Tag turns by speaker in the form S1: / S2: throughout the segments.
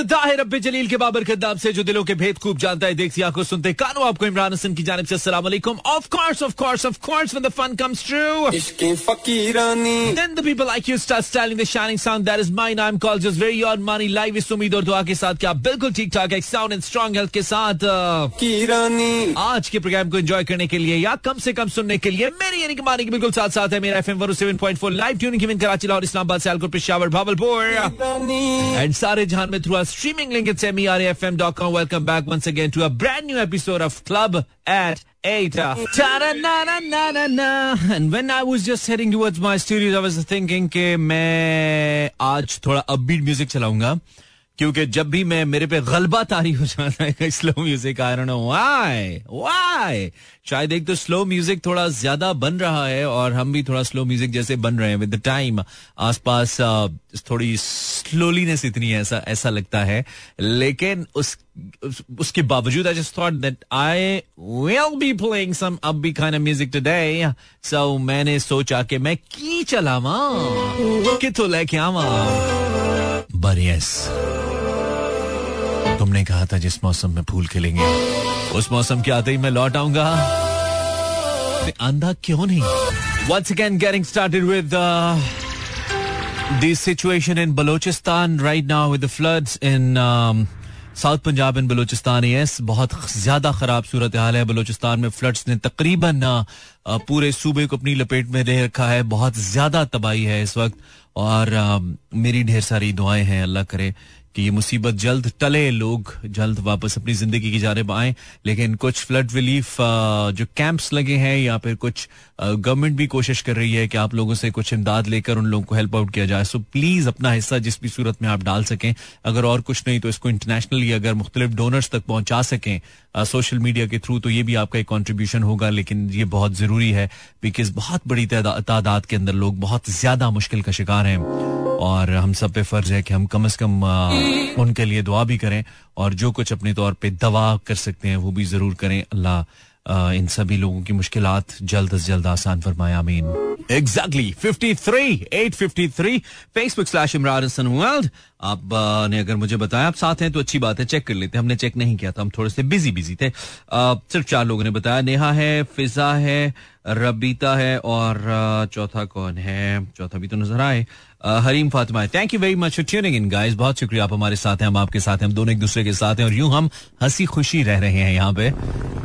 S1: दाहिर रब्बे जलील के बाबर खद्दाब से जो दिलों के भेद खूब जानता है देखती आँखों सुनते कानों आपको इमरान हसन की जानिब से अस्सलाम वालेकुम। Of course of course of course when the fun comes true
S2: इश्के फकीरानी।
S1: Then the people like you start styling the shining sound that is mine. I'm called just very odd money live इस उम्मीद और दुआ के साथ बिल्कुल ठीक ठाक है साउंड एंड स्ट्रॉन्ग हेल्थ के साथ
S2: फकीरानी।
S1: आज के प्रोग्राम को एंजॉय करने के लिए या कम से कम सुनने के लिए मेरी यानी कि मानी के बिल्कुल साथ साथ है मेरा FM 107.4 live tuning Karachi Lahore Islamabad Sialkot Peshawar Bahawalpur. and सारे जहान में our streaming link at semifm.com. Welcome back once again to a brand new episode of Club at 8. Ta-da-na-na-na-na-na. And when I was just heading towards my studios, I was thinking कि मैं आज थोड़ा upbeat music चलाऊंगा क्योंकि जब भी मैं, मेरे पे गलबा तारी हो जाता है slow music I know why why शायद एक तो स्लो म्यूज़िक थोड़ा ज़्यादा बन रहा है और हम भी थोड़ा स्लो म्यूज़िक जैसे बन रहे हैं विद द टाइम आसपास थोड़ी स्लोलीनेस इतनी है, ऐसा ऐसा लगता है। लेकिन उस, उस- उसके बावजूद I just thought that I will be playing some upbeat kind of music today so मैंने सोचा कि मैं की चलावा किथों लेके आवा? Yes. तुमने कहा था जिस मौसम में फूल खिलेंगे। उस मौसम के आते ही मैं लौट आऊँगा। आंधा क्यों नहीं? Getting started with uh, the situation in Balochistan right now with the floods in um, south Punjab and Balochistan yes बहुत ज़्यादा खराब सूरत हाल है। बलूचिस्तान में फ्लड्स ने तकरीबन पूरे सूबे को अपनी लपेट में ले रखा है। बहुत ज़्यादा तबाही है इस वक्त। और अ, मेरी ढेर सारी दुआएँ हैं अल्लाह करे। कि ये मुसीबत जल्द टले, लोग जल्द वापस अपनी ज़िंदगी की जाने आए। लेकिन कुछ फ्लड रिलीफ जो कैंप्स लगे हैं, या फिर कुछ गवर्नमेंट भी कोशिश कर रही है कि आप लोगों से कुछ इमदाद लेकर उन लोगों को हेल्प आउट किया जाए। सो प्लीज़ अपना हिस्सा जिस भी सूरत में आप डाल सकें। अगर और कुछ नहीं तो इसको इंटरनेशनली अगर मुख्तलिफ़ डोनर्स तक पहुँचा सकें सोशल मीडिया के थ्रू तो ये भी आपका एक कॉन्ट्रीब्यूशन होगा। लेकिन ये बहुत ज़रूरी है बिकॉज़ बहुत बड़ी तादाद के अंदर लोग बहुत ज़्यादा मुश्किल का शिकार हैं। और हम सब पे फ़र्ज़ है कि हम कम अज कम उनके लिए दुआ भी करें और जो कुछ अपने तौर पे दवा कर सकते हैं वो भी ज़रूर करें। अल्लाह इन सभी लोगों की मुश्किलात जल्द से जल्द आसान फरमाए, आमीन। Exactly 53 853 Facebook slash Imran Hasan world आप ने अगर मुझे बताया, आप साथ हैं तो अच्छी बात है चेक कर लेते हैं। हमने चेक नहीं किया था, हम थोड़े से बिज़ी बिज़ी थे। सिर्फ़ चार लोगों ने बताया, नेहा है, फिजा है, रबीता है और चौथा कौन है? चौथा भी तो नज़र आए। Hareem Fatima thank you very much tuning in guys बहुत शुक्रिया, आप हमारे साथ हैं, हम आपके साथ हैं, हम दोनों एक दूसरे के साथ हैं, और यूँ हम हँसी खुशी रह रहे हैं यहाँ पे।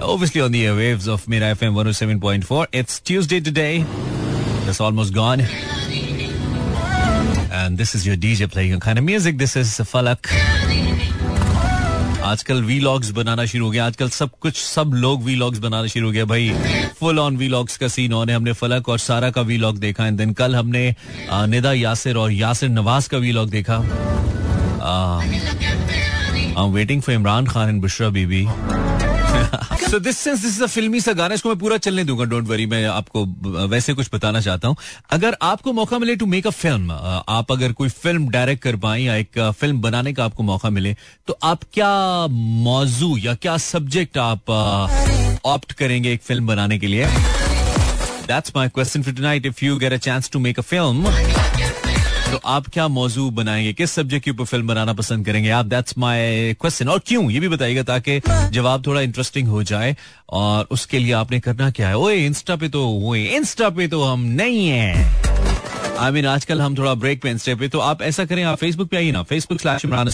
S1: Obviously on waves of Mera FM 107.4 it's Tuesday today this gone and this is your DJ playing music this is Falak. आजकल वीलॉग्स बनाना शुरू हो गया। आजकल सब कुछ, सब लोग वीलॉग्स बनाना शुरू हो गया। भाई फुल ऑन वीलॉग्स का सीन ऑन है। हमने फलक और सारा का वीलॉग देखा एंड देन कल हमने निदा, यासिर और यासिर नवाज़ का वीलॉग देखा। I am waiting for Imran Khan and Bushra Bibi so this sense this is a फिल्मी सा गाना इसको मैं पूरा चलने दूँगा डोंट वरी मैं आपको वैसे कुछ बताना चाहता हूँ। अगर आपको मौका मिले टू मेक अ फ़िल्म आप अगर कोई फ़िल्म डायरेक्ट कर पाए या एक फ़िल्म बनाने का आपको मौका मिले तो आप क्या मौजू या क्या सब्जेक्ट आप ऑप्ट करेंगे एक फ़िल्म बनाने के लिए? That's my question for tonight if you get a chance to make a film तो आप क्या मौजू बनाएँगे? किस सब्जेक्ट के ऊपर फ़िल्म बनाना पसंद करेंगे आप? दैट्स माय क्वेश्चन और क्यों? ये भी बताइएगा ताकि जवाब थोड़ा इंटरेस्टिंग हो जाए और उसके लिए आपने करना क्या है? ओए इंस्टा पे तो ओए इंस्टा पे तो हम नहीं है। आई मीन आजकल हम थोड़ा ब्रेक पे इंस्टा पे तो आप ऐसा करें, आप फेसबुक पे आइए ना। फेसबुक स्लैश इमरान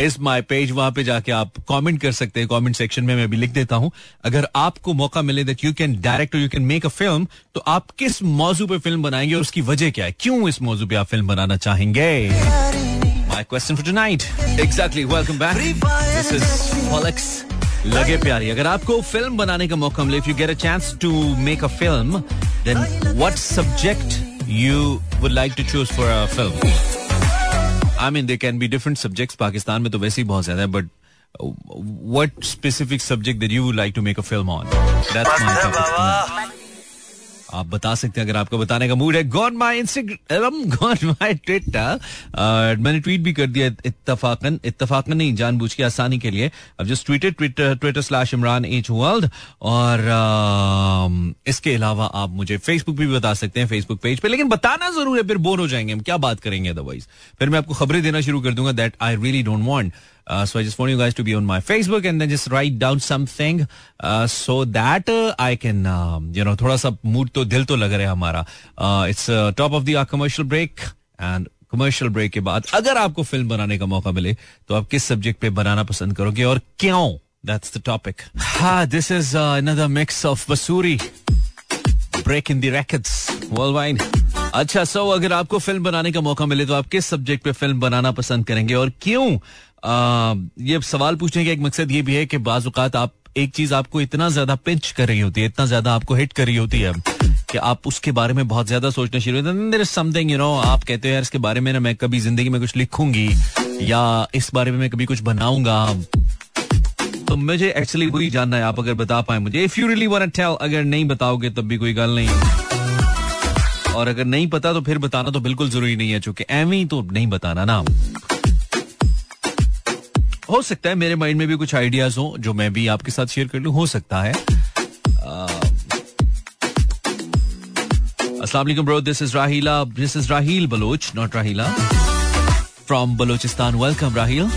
S1: इस माई पेज वहाँ पे जाके आप कमेंट कर सकते हैं। कमेंट सेक्शन में मैं भी लिख देता हूँ। अगर आपको मौका मिले that you can direct you can make a film तो आप किस मौजू पे फ़िल्म बनाएँगे और उसकी वजह क्या है? क्यों इस मौजू पे आप फ़िल्म बनाना चाहेंगे? My question for tonight exactly welcome back this is फॉलेक्स लगे प्यारी। अगर आपको फ़िल्म बनाने का मौका मिले if you get a chance to make a film then what subject you would like to choose for a film I mean they can be different subjects Pakistan में तो वैसे ही बहुत ज़्यादा है but what specific subject that you would like to make a film on that's my आप बता सकते हैं अगर आपको बताने का मूड है। Gone my Instagram gone my Twitter मैंने ट्वीट भी कर दिया इत्तफाकन इत्तफाकन नहीं जानबूझ के आसानी के लिए। अब just tweeted Twitter Twitter slash Imran H world और uh, इसके अलावा आप मुझे फेसबुक भी बता सकते हैं फेसबुक पेज पे। लेकिन बताना ज़रूर है फिर बोर हो जाएँगे हम। क्या बात करेंगे अदरवाइज़ फिर मैं आपको खबरें देना शुरू कर दूँगा that I really don't Uh, so I just want you guys to be on my Facebook and then just write down something uh, so that uh, I can, uh, you know, थोड़ा सा mood तो दिल तो लग रहा है हमारा it's top of the commercial break and commercial break के बाद अगर आपको फ़िल्म बनाने का मौका मिले तो आप किस सब्जेक्ट पे बनाना पसंद करोगे और क्यों दैट्स द टॉपिक हाँ this is another mix of बसूरी break in the rackets world अच्छा सो अगर आपको फ़िल्म बनाने का मौका मिले तो आप किस सब्जेक्ट पे फ़िल्म बनाना पसंद करेंगे? और क्यों? ये सवाल पूछने का एक मकसद ये भी है कि बाजुकात आप, एक चीज़ आपको इतना ज़्यादा पिंच कर रही होती है, इतना ज़्यादा आपको हिट कर रही होती है कि आप उसके बारे में बहुत ज़्यादा सोचना शुरू होते समथिंग यू नो आप कहते हो, यार, इसके बारे में ना मैं कभी ज़िंदगी में कुछ लिखूँगी, या इस बारे में मैं कभी कुछ बनाऊँगा। तो मुझे एक्चुअली वही जानना है, आप अगर बता पाए मुझे। If you really want tell अगर नहीं बताओगे, तब भी कोई गल नहीं। और अगर नहीं पता तो फिर बताना तो बिल्कुल ज़रूरी नहीं है, चूँकि एवं तो नहीं बताना ना। हो सकता है मेरे माइंड में भी कुछ आइडियाज़ हो, जो मैं भी आपके साथ शेयर कर लू, हो सकता है। अस्सलाम bro this is Raheela this is Raheel Baloch not Raheela. From Balochistan welcome Raheel.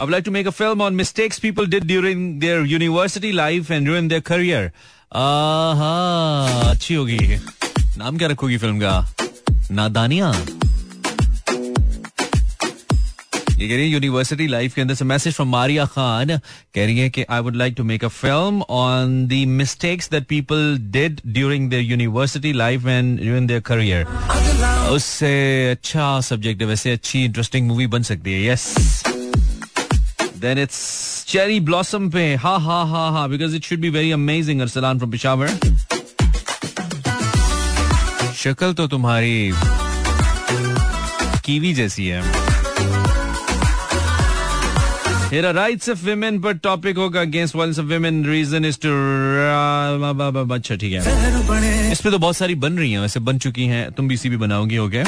S1: I would like to make a film on mistakes people did during their university life and during their career. आहा अच्छी होगी नाम क्या रखोगी film का नादानिया ये कह रही है यूनिवर्सिटी लाइफ के अंदर से मैसेज फ्रॉम मारिया खान कह रही है कि I would like to make a film on the mistakes that people did during their university life and during their career उससे अच्छा सब्जेक्ट है वैसे अच्छी इंटरेस्टिंग मूवी बन सकती है yes then it's cherry blossom पे हा हा हा हा because it should be very amazing Arsalan from Peshawar शक्ल तो तुम्हारी कीवी जैसी है Here rights of women पर टॉपिक होगा against violence of women. Reason is to अच्छा ठीक है इस पे तो बहुत सारी बन रही हैं वैसे बन चुकी हैं तुम भी सी भी बनाओगी हो गया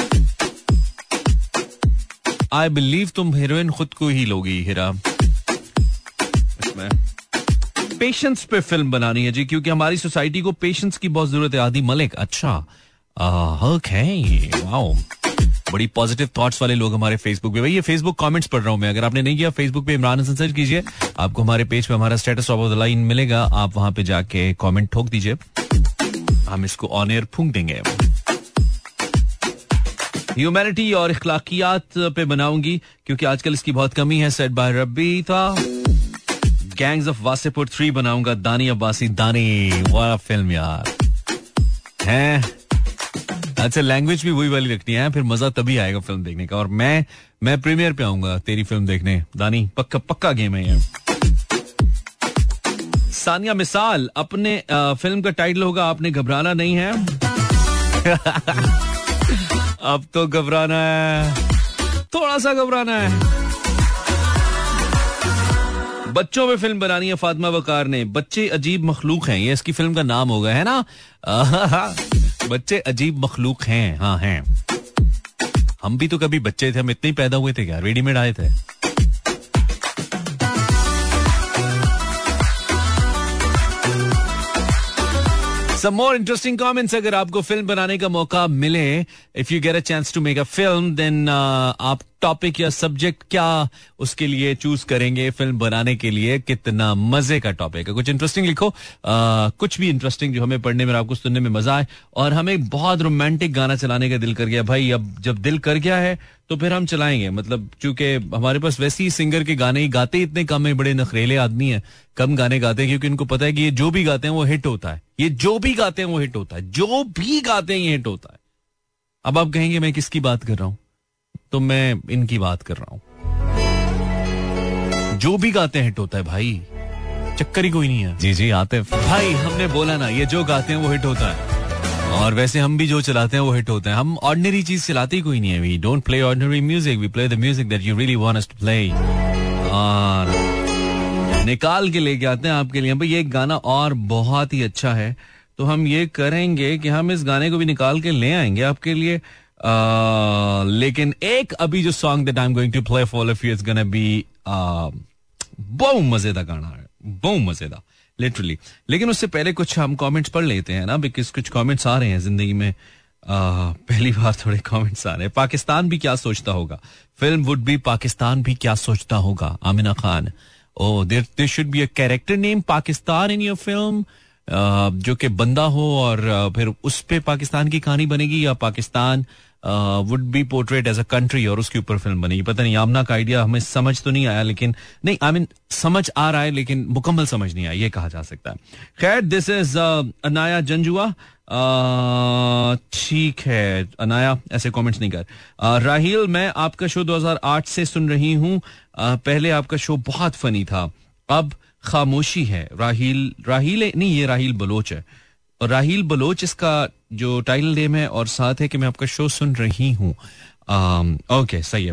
S1: आई बिलीव तुम हीरोइन खुद को ही लोगी हीरा पेशेंस पे फ़िल्म बनानी है जी, क्योंकि हमारी सोसाइटी को पेशेंस की बहुत ज़रूरत है। आदि मलिक अच्छा। बड़ी पॉजिटिव थॉट्स वाले लोग हमारे फेसबुक पे। ये फेसबुक कमेंट्स पढ़ रहा हूँ मैं। अगर आपने नहीं किया फेसबुक पे इमरान हसन सर्च कीजिए। आपको हमारे पेज पे हमारा स्टेटस ऑफ़ द लाइन मिलेगा। आप वहाँ पे जाके कमेंट ठोक दीजिए। हम इसको ऑन एयर फूंक देंगे। ह्यूमैनिटी और इखलाकियात पे बनाऊँगी, क्योंकि आजकल इसकी बहुत कमी है सेट बाय रबी था। गैंग्स ऑफ़ वासेपुर थ्री बनाऊँगा दानी अब्बासी दानी। वाह फ़िल्म यार। हैं? अच्छा लैंग्वेज भी वही वाली रखनी है फिर मज़ा तभी आएगा फ़िल्म देखने का। और मैं मैं प्रीमियर पे आऊँगा तेरी फ़िल्म देखने दानी। पक्का पक्का गेम है ये। सानिया मिसाल अपने आ, फ़िल्म का टाइटल होगा आपने घबराना नहीं है। अब तो घबराना है। थोड़ा सा घबराना है। बच्चों में फ़िल्म बनानी है, फातिमा वकार ने। बच्चे अजीब मखलूक हैं, ये इसकी फ़िल्म का नाम होगा है ना? बच्चे अजीब मखलूक हैं हाँ हैं। हम भी तो कभी बच्चे थे, हम इतने ही पैदा हुए थे, क्या? रेडीमेड आए थे। Some more interesting comments अगर आपको फ़िल्म बनाने का मौका मिले if you get a chance to make a film then आप टॉपिक या सब्जेक्ट क्या उसके लिए चूज़ करेंगे फ़िल्म बनाने के लिए कितना मज़े का टॉपिक है। कुछ इंटरेस्टिंग लिखो आ, कुछ भी इंटरेस्टिंग जो हमें पढ़ने में आपको सुनने में मज़ा आए और हमें बहुत रोमांटिक गाना चलाने का दिल कर गया। भाई अब जब दिल कर गया है तो फिर हम चलाएँगे। मतलब चूँकि हमारे पास वैसे ही सिंगर के गाने ही गाते इतने कम है बड़े नखरेले आदमी हैं कम गाने गाते हैं क्योंकि इनको पता है कि ये जो भी गाते हैं वो हिट होता है। ये जो भी गाते हैं वो हिट होता है। जो भी गाते हैं ये हिट होता है। अब आप कहेंगे मैं किसकी बात कर रहा हूँ? तो मैं इनकी बात कर रहा हूँ। जो भी गाते हैं हिट होता है भाई। चक्कर ही कोई नहीं है। जी जी आते भाई हमने बोला ना ये जो गाते हैं वो हिट होता है। और वैसे हम भी जो चलाते हैं वो हिट होते हैं। हम ऑर्डिनरी चीज़ चलाते ही कोई नहीं है we don't play ordinary music we play the music that you really want to play और निकाल के लेके आते हैं आपके लिए। भाई ये गाना और बहुत ही अच्छा है। तो हम ये करेंगे कि हम इस गाने को भी निकाल के ले आएँगे आपके लिए। आ, लेकिन एक अभी जो song that I am going to play for if you it's gonna be बहुत मज़ेदार गाना है। बहुत मज़ेदार। लिटरली लेकिन उससे पहले कुछ हम कमेंट्स पढ़ लेते हैं ना बिकॉज़ कुछ कमेंट्स आ रहे हैं ज़िंदगी में। आ, पहली बार थोड़े कमेंट्स आ रहे हैं। पाकिस्तान भी क्या सोचता होगा? फ़िल्म वुड बी पाकिस्तान भी क्या सोचता होगा Amina Khan? Oh there there should be a character name Pakistan in your film जो कि बंदा हो और फिर उस पर पाकिस्तान की कहानी बनेगी या Pakistan would be portrait as a country और उसके ऊपर फ़िल्म बनेगी पता नहीं आमना का आइडिया हमें समझ तो नहीं आया लेकिन नहीं आई I मीन mean, समझ आ रहा है लेकिन मुकम्मल समझ नहीं आया ये कहा जा सकता है। खैर दिस इज़ अनाया जंजुआ। ठीक है अनाया ऐसे कमेंट्स नहीं कर। राहिल मैं आपका शो 2008 से सुन रही हूँ। पहले आपका शो बहुत फनी था। अब खामोशी है। राहिल राहिल नहीं ये राहिल बलोच है। और राहिल बलोच इसका जो टाइटल नेम है और साथ है कि मैं आपका शो सुन रही हूँ। ओके, सही है।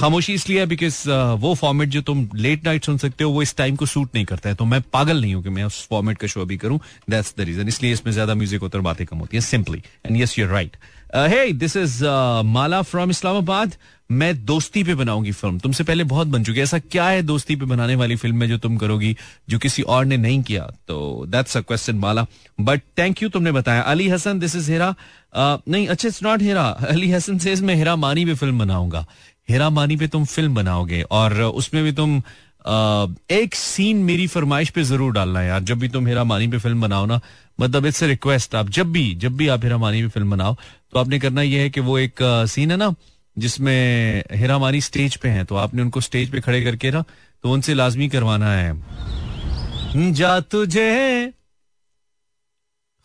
S1: खामोशी इसलिए है बिकॉज़ वो फॉर्मेट जो तुम लेट नाइट सुन सकते हो, वो इस टाइम को सूट नहीं करता है। तो मैं पागल नहीं हूँ कि मैं उस फॉर्मेट का शो अभी करूँ। दैट्स द रीजन इसलिए इसमें ज़्यादा म्यूज़िक होता है बातें कम होती है simply and yes you're right hey this is Mala from Islamabad. मैं दोस्ती पे बनाऊँगी फ़िल्म। तुमसे पहले बहुत बन चुकी है। ऐसा क्या है दोस्ती पे बनाने वाली फ़िल्म में जो तुम करोगी जो किसी और ने नहीं किया? तो that's a question Mala but thank you तुमने बताया। Ali Hasan this is Hera. नहीं अच्छा इट्स नॉट हेरा। अली हसन से मैं हेरा मानी पे फ़िल्म बनाऊँगा। हेरा मानी पे तुम फ़िल्म बनाओगे और उसमें भी तुम Uh, एक सीन मेरी फरमाइश पे ज़रूर डालना यार। जब भी तुम हेरा मानी पे फ़िल्म बनाओ ना मतलब इट्स रिक्वेस्ट आप जब भी जब भी आप हेरा मानी पे फ़िल्म बनाओ तो आपने करना यह है कि वो एक सीन है ना जिसमें हेरा मानी स्टेज पे हैं तो आपने उनको स्टेज पे खड़े करके ना तो उनसे लाजमी करवाना है। जा तुझे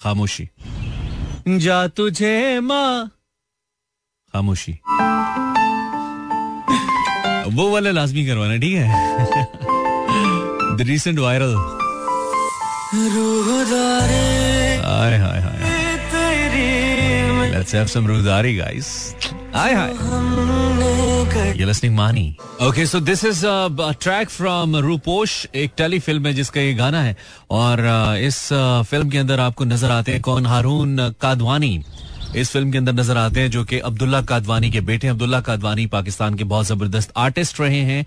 S1: खामोशी। जा तुझे माँ खामोशी। वो वाला लाजमी करवाना ठीक है? The recent viral hi hi hi Let's have some Rudari, guys. Hi, hi. You're listening, Mani. Okay, so this is a, a track from Ruposh, एक टेली फ़िल्म है जिसका ये गाना है। और इस फ़िल्म के अंदर आपको नज़र आते हैं कौन? हारून कादवानी। इस फ़िल्म के अंदर नज़र आते हैं जो कि अब्दुल्ला कादवानी के बेटे अब्दुल्ला कादवानी पाकिस्तान के बहुत ज़बरदस्त आर्टिस्ट रहे हैं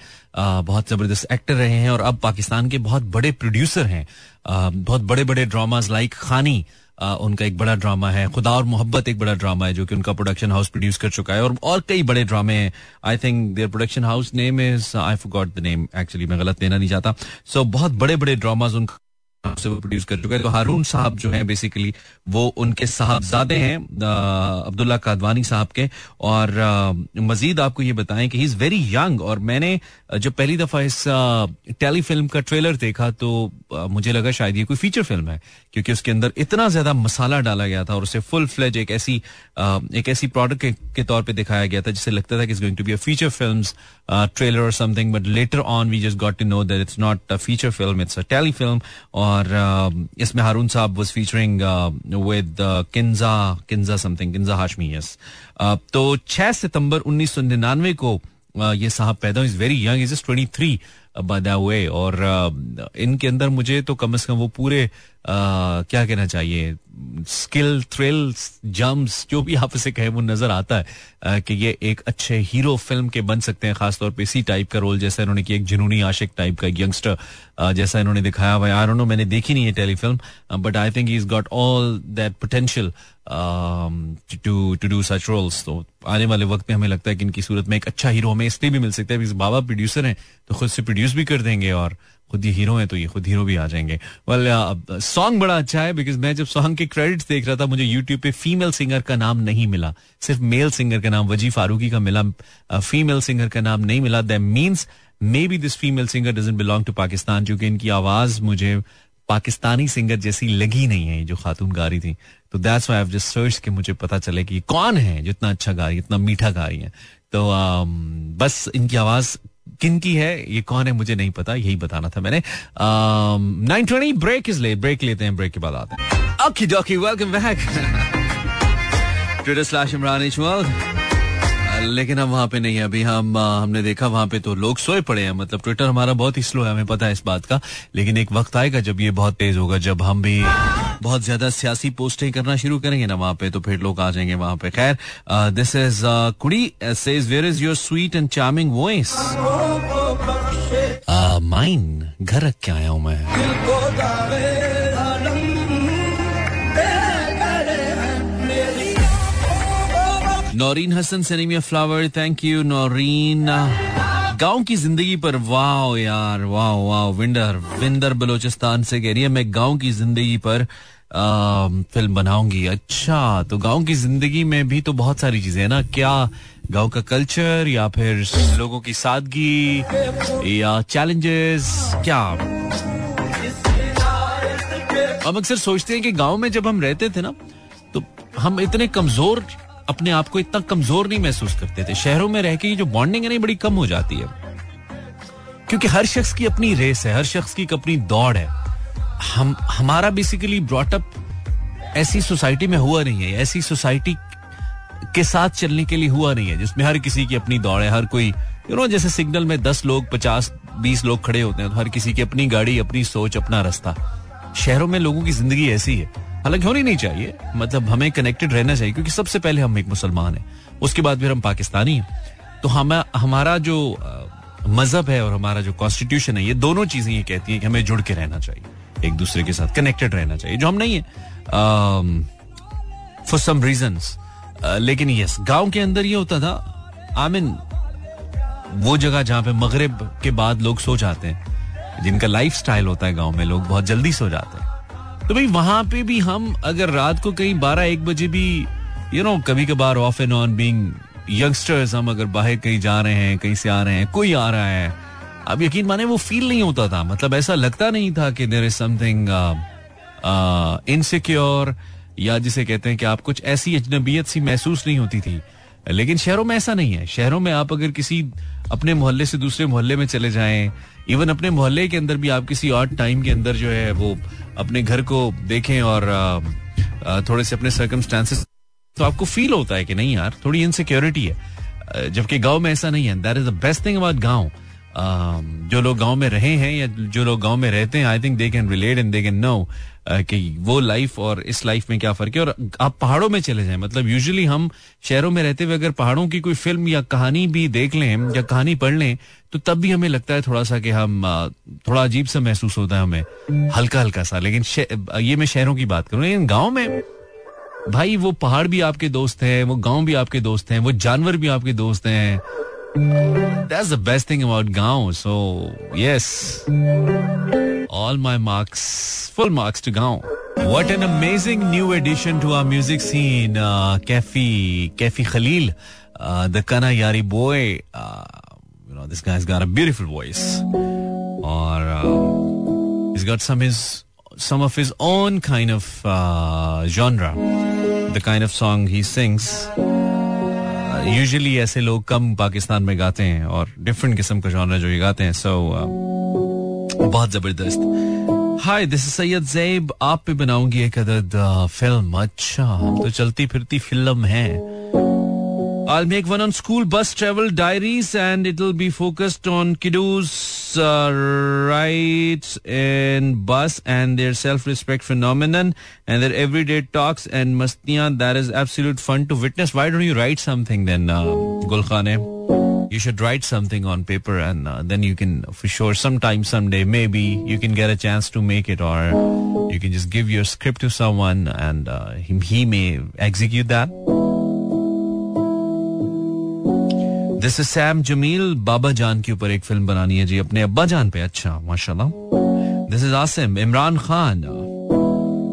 S1: बहुत ज़बरदस्त एक्टर रहे हैं और अब पाकिस्तान के बहुत बड़े प्रोड्यूसर हैं। बहुत बड़े बड़े ड्रामाज लाइक खानी उनका एक बड़ा ड्रामा है। खुदा और मोहब्बत एक बड़ा ड्रामा है जो कि उनका प्रोडक्शन हाउस प्रोड्यूस कर चुका है और और कई बड़े ड्रामे हैं। I think their production house name is I the name actually मैं गलत देना नहीं चाहता। सो so, बहुत बड़े बड़े ड्रामाज उनका से वो प्रोड्यूस कर चुका है। तो हारून साहब जो है बेसिकली वो उनके साहबजादे हैं अब्दुल्ला कादवानी साहब के। और मजीद आपको ये बताएँ कि ही इज़ वेरी यंग और मैंने जब पहली दफ़ा इस टेली फ़िल्म का ट्रेलर देखा तो मुझे लगा शायद ये कोई फीचर फ़िल्म है क्योंकि उसके अंदर इतना ज़्यादा मसाला डाला गया था और उसे फुल फ्लेज एक ऐसी एक ऐसी प्रोडक्ट के, तौर पर दिखाया गया था जिसे लगता था कि is going to be a feature films trailer और something but later on we just got to know that it's not a feature film it's a telefilm और uh, इसमें Haroon Sahab was featuring with Kinza Kinza something Kinza Hashmi yes तो 6 सितंबर 1999 को uh, ये साहब पैदा is very young is is twenty three बदा हुए और uh, इनके अंदर मुझे तो कम से कम वो पूरे क्या कहना चाहिए? स्किल थ्रिल्स जम्स जो भी आप इसे कहें, वो नज़र आता है कि ये एक अच्छे हीरो फ़िल्म के बन सकते हैं, खासतौर पे इसी टाइप का रोल जैसा इन्होंने किया, एक जुनूनी आशिक टाइप का यंगस्टर जैसा इन्होंने दिखाया हुआ आई नो मैंने देखी नहीं है telefilm but I think is got all that potential तो आने वाले वक्त में हमें लगता है कि इनकी सूरत में एक अच्छा हीरो हमें इसलिए भी मिल सकता है बाबा प्रोड्यूसर हैं तो खुद से प्रोड्यूस भी कर देंगे और खुद ही हीरो है तो ये खुद हीरो भी आ जाएँगे। वेल सॉन्ग बड़ा अच्छा है बिकॉज़ मैं जब सॉन्ग के क्रेडिट्स देख रहा था, मुझे यूट्यूब पे फीमेल सिंगर का नाम नहीं मिला। सिर्फ़ मेल सिंगर का नाम वजी फारूकी का मिला फीमेल सिंगर का नाम नहीं मिला। That means maybe this female singer doesn't belong to Pakistan क्योंकि इनकी आवाज़ मुझे पाकिस्तानी सिंगर जैसी लगी नहीं है जो खातून गा रही थी। तो दैट्स आई जस्ट सर्च के मुझे पता चले कि कौन है, जितना अच्छा गा रही है, इतना मीठा गा रही है। तो बस इनकी आवाज़ किन की है ये कौन है मुझे नहीं पता यही बताना था मैंने। नाइन ट्वेंटी ब्रेक इज़ ले ब्रेक लेते हैं ब्रेक के बाद आते हैं। Dawki welcome back Twitter slash Imran Ijmal लेकिन हम वहाँ पे नहीं है अभी हम आ, हमने देखा वहाँ पे तो लोग सोए पड़े हैं। मतलब ट्विटर हमारा बहुत ही स्लो है हमें पता है इस बात का। लेकिन एक वक्त आएगा जब ये बहुत तेज होगा जब हम भी बहुत ज़्यादा सियासी पोस्टें करना शुरू करेंगे ना वहाँ पे तो फिर लोग आ जाएँगे वहाँ पे। खैर दिस इज़ कुड़ी says where is your sweet and charming voice mine घर रख के आया हूँ मैं। नौरीन हसन सेनिमिया फ्लावर थैंक यू नौरीन। गाँव की ज़िंदगी पर वाह यार वाह वाह विंडर विंदर बलोचिस्तान से कह रही है मैं गाँव की ज़िंदगी पर आ, फ़िल्म बनाऊँगी। अच्छा तो गाँव की ज़िंदगी में भी तो बहुत सारी चीज़ें हैं ना। क्या गाँव का कल्चर या फिर लोगों की सादगी या चैलेंजेस क्या? हम अक्सर सोचते हैं कि गाँव में जब हम रहते थे ना तो हम इतने कमज़ोर अपने आप को इतना कमज़ोर नहीं महसूस करते थे। शहरों में रह के जो बॉन्डिंग है ना बड़ी कम हो जाती है। क्योंकि हर शख्स की अपनी रेस है, हर शख्स की अपनी दौड़ है। हम, हमारा बेसिकली ब्रॉटअप ऐसी सोसाइटी में हुआ नहीं है, ऐसी सोसाइटी के साथ चलने के लिए हुआ नहीं है, जिसमें हर किसी की अपनी दौड़ है, हर कोई यू नो जैसे सिग्नल में दस लोग, पचास, बीस लोग खड़े होते हैं तो हर किसी की अपनी गाड़ी, अपनी सोच, अपना रास्ता। शहरों में लोगों की ज़िंदगी ऐसी है। हालाँकि होनी नहीं चाहिए। मतलब हमें कनेक्टेड रहना चाहिए, क्योंकि सबसे पहले हम एक मुसलमान हैं। उसके बाद फिर हम पाकिस्तानी हैं। तो हम, हमारा जो मज़हब है और हमारा जो कॉन्स्टिट्यूशन है, ये दोनों चीज़ें ये कहती हैं कि हमें जुड़ के रहना चाहिए। एक दूसरे के साथ कनेक्टेड रहना चाहिए, जो हम नहीं है। फॉर सम रीजन लेकिन यस गाँव के अंदर ये होता था आई मीन वो जगह जहाँ पे मगरब के बाद लोग सो जाते हैं। जिनका लाइफ स्टाइल होता है गाँव में, लोग बहुत जल्दी सो जाते हैं। तो भाई वहाँ पे भी हम अगर रात को कहीं बारह एक बजे भी यू नो कभी कभार off and on being youngsters हम अगर बाहर कहीं जा रहे हैं, कहीं से आ रहे हैं, कोई आ रहा है अब यकीन माने वो फील नहीं होता था। मतलब ऐसा लगता नहीं था कि देर इज़ समथिंग इनसिक्योर या जिसे कहते हैं कि आप कुछ ऐसी अजनबियत सी महसूस नहीं होती थी। लेकिन शहरों में ऐसा नहीं है। शहरों में आप अगर किसी अपने मोहल्ले से दूसरे मोहल्ले में चले जाएँ इवन अपने मोहल्ले के अंदर भी आप किसी और टाइम के अंदर जो है वो अपने घर को देखें और थोड़े से अपने सर्कमस्टांसेस तो आपको फील होता है कि नहीं यार, थोड़ी इनसिक्योरिटी है। जबकि गाँव में ऐसा नहीं है। That is the best thing about गाँव। जो लोग गाँव में रहे हैं या जो लोग गाँव में रहते हैं I think they can relate and they can know कि वो लाइफ और इस लाइफ में क्या फ़र्क है। और आप पहाड़ों में चले जाएँ मतलब यूजुअली हम शहरों में रहते हुए अगर पहाड़ों की कोई फ़िल्म या कहानी भी देख लें या कहानी पढ़ लें तो तब भी हमें लगता है थोड़ा सा कि हम थोड़ा अजीब सा महसूस होता है हमें, हल्का हल्का सा। लेकिन ये मैं शहरों की बात करूँ, लेकिन गाँव में भाई वो पहाड़ भी आपके दोस्त हैं, वो गाँव भी आपके दोस्त हैं, वो जानवर भी आपके दोस्त हैं That's the best thing about Gaon. So, yes. All my marks, full marks to Gaon. What an amazing new addition to our music scene. Uh, Kefi, Kefi Khalil, uh, the Kana Yari boy. Uh, you know, this guy's got a beautiful voice. Or uh, he's got some his some of his own kind of uh, genre. The kind of song he sings. Usually ऐसे लोग कम पाकिस्तान में गाते हैं और different किस्म का genre जो ये गाते हैं सो uh, बहुत ज़बरदस्त। हाय दिस सैयद जैब आप पे बनाऊँगी एक अदद फ़िल्म अच्छा तो चलती फिरती फ़िल्म है। I'll make one on school bus travel diaries and it'll be focused on kiddos rights in bus and their self-respect phenomenon and their everyday talks and mastiyan that is absolute fun to witness. Why don't you write something then, uh, Gulkhane? You should write something on paper and uh, then you can for sure sometime someday maybe you can get a chance to make it or you can just give your script to someone and uh, he, he may execute that. This is Sam Jameel बाबा जान के ऊपर एक film बनानी है जी अपने अब्बा जान पे अच्छा माशाल्लाह this is Asim Imran Khan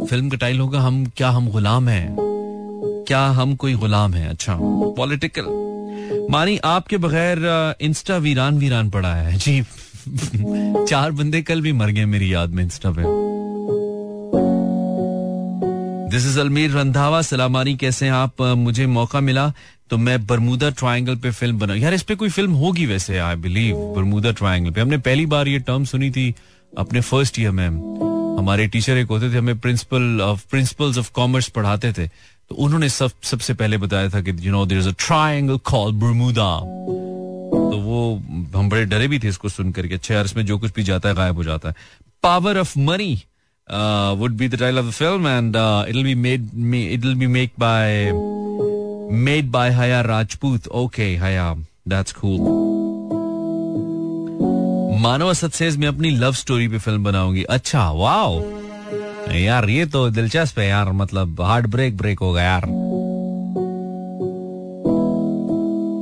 S1: film का टाइटल होगा हम क्या हम गुलाम हैं क्या हम कोई गुलाम हैं अच्छा पॉलिटिकल मानी आपके बगैर इंस्टा वीरान वीरान पड़ा है जी चार बंदे कल भी मर गए मेरी याद में इंस्टा पे दिस इज़ अलमीर रंधावा सलामानी कैसे हैं आप मुझे मौका मिला तो मैं बरमुदा ट्रायंगल पे फ़िल्म बना यार इस पे कोई फ़िल्म होगी वैसे आई बिलीव बरमुदा ट्रायंगल पे। हमने पहली बार ये टर्म सुनी थी अपने फ़र्स्ट ईयर में। हमारे टीचर एक होते थे हमें principle of principles of commerce पढ़ाते थे। तो उन्होंने सब सबसे पहले बताया था कि you know there is a triangle called Bermuda तो वो हम बड़े डरे भी थे इसको सुनकर के अच्छा यार इसमें जो कुछ भी जाता है गायब हो जाता है। Power of money would be the title of the film and it will be made it will be made by made by Haya Rajput okay Haya that's cool Manav Asad says मैं अपनी love story पे film बनाऊँगी अच्छा wow यार ये तो दिलचस्प है यार मतलब हार्ट ब्रेक ब्रेक होगा यार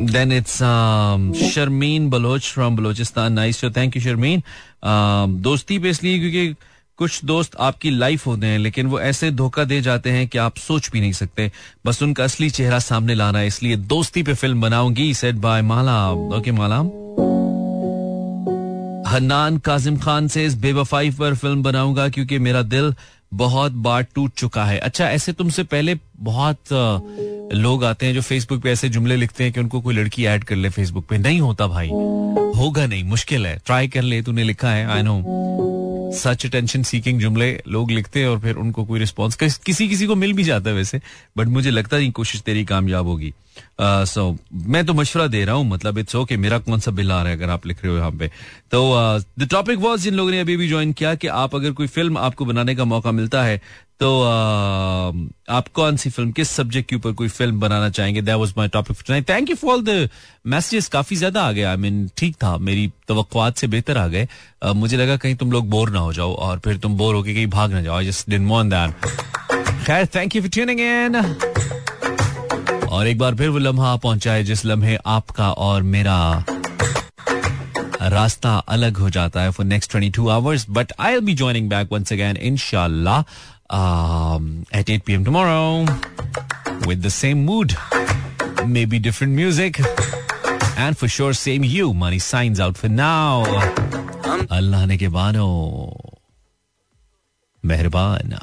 S1: Then it's Sharmeen Baloch from Balochistan. Nice show. Thank you, Sharmeen. Um, दोस्ती पे इसलिए क्योंकि कुछ दोस्त आपकी लाइफ होते हैं, लेकिन वो ऐसे धोखा दे जाते हैं कि आप सोच भी नहीं सकते। बस उनका असली चेहरा सामने लाना है, इसलिए दोस्ती पे फ़िल्म बनाऊँगी set by Mala okay Mala Hannan Kazim Khan से इस बेवफाई पर फ़िल्म बनाऊँगा, क्योंकि मेरा दिल बहुत बार टूट चुका है। अच्छा ऐसे तुमसे पहले बहुत लोग आते हैं जो फेसबुक पे ऐसे जुमले लिखते हैं कि उनको कोई लड़की ऐड कर ले फेसबुक पे। नहीं होता भाई। होगा नहीं, मुश्किल है। ट्राई कर ले, तूने लिखा है I know such attention seeking जुमले लोग लिखते हैं और फिर उनको कोई रिस्पॉन्स किसी किसी को मिल भी जाता है वैसे बट मुझे लगता नहीं कोशिश तेरी कामयाब होगी। सो मैं तो मशवरा दे रहा हूँ मतलब इट्स ओके मेरा कौन सा बिल आ रहा है अगर आप लिख रहे हो यहाँ पे? तो द टॉपिक वॉज़ जिन लोगों ने अभी भी ज्वाइन किया कि आप अगर कोई फ़िल्म आपको बनाने का मौका मिलता है तो आप कौन सी फ़िल्म किस सब्जेक्ट के ऊपर कोई फ़िल्म बनाना चाहेंगे? That was my topic for tonight thank you for the messages काफ़ी ज़्यादा आ गए आई मीन ठीक था। मेरी तवक्कुआत से बेहतर आ गए। मुझे लगा कहीं तुम लोग बोर ना हो जाओ और फिर तुम बोर होके कहीं भाग ना जाओ। जस्ट डिडंट वांट दैट खैर thank you for tuning in और एक बार फिर वो लम्हा पहुँचा है जिस लम्हे आपका और मेरा रास्ता अलग हो जाता है for next twenty two hours but I will be joining back once again इनशाला eight eight P M tomorrow with the same mood maybe different music and for sure same you money signs out for now Allah ने के बानो मेहरबान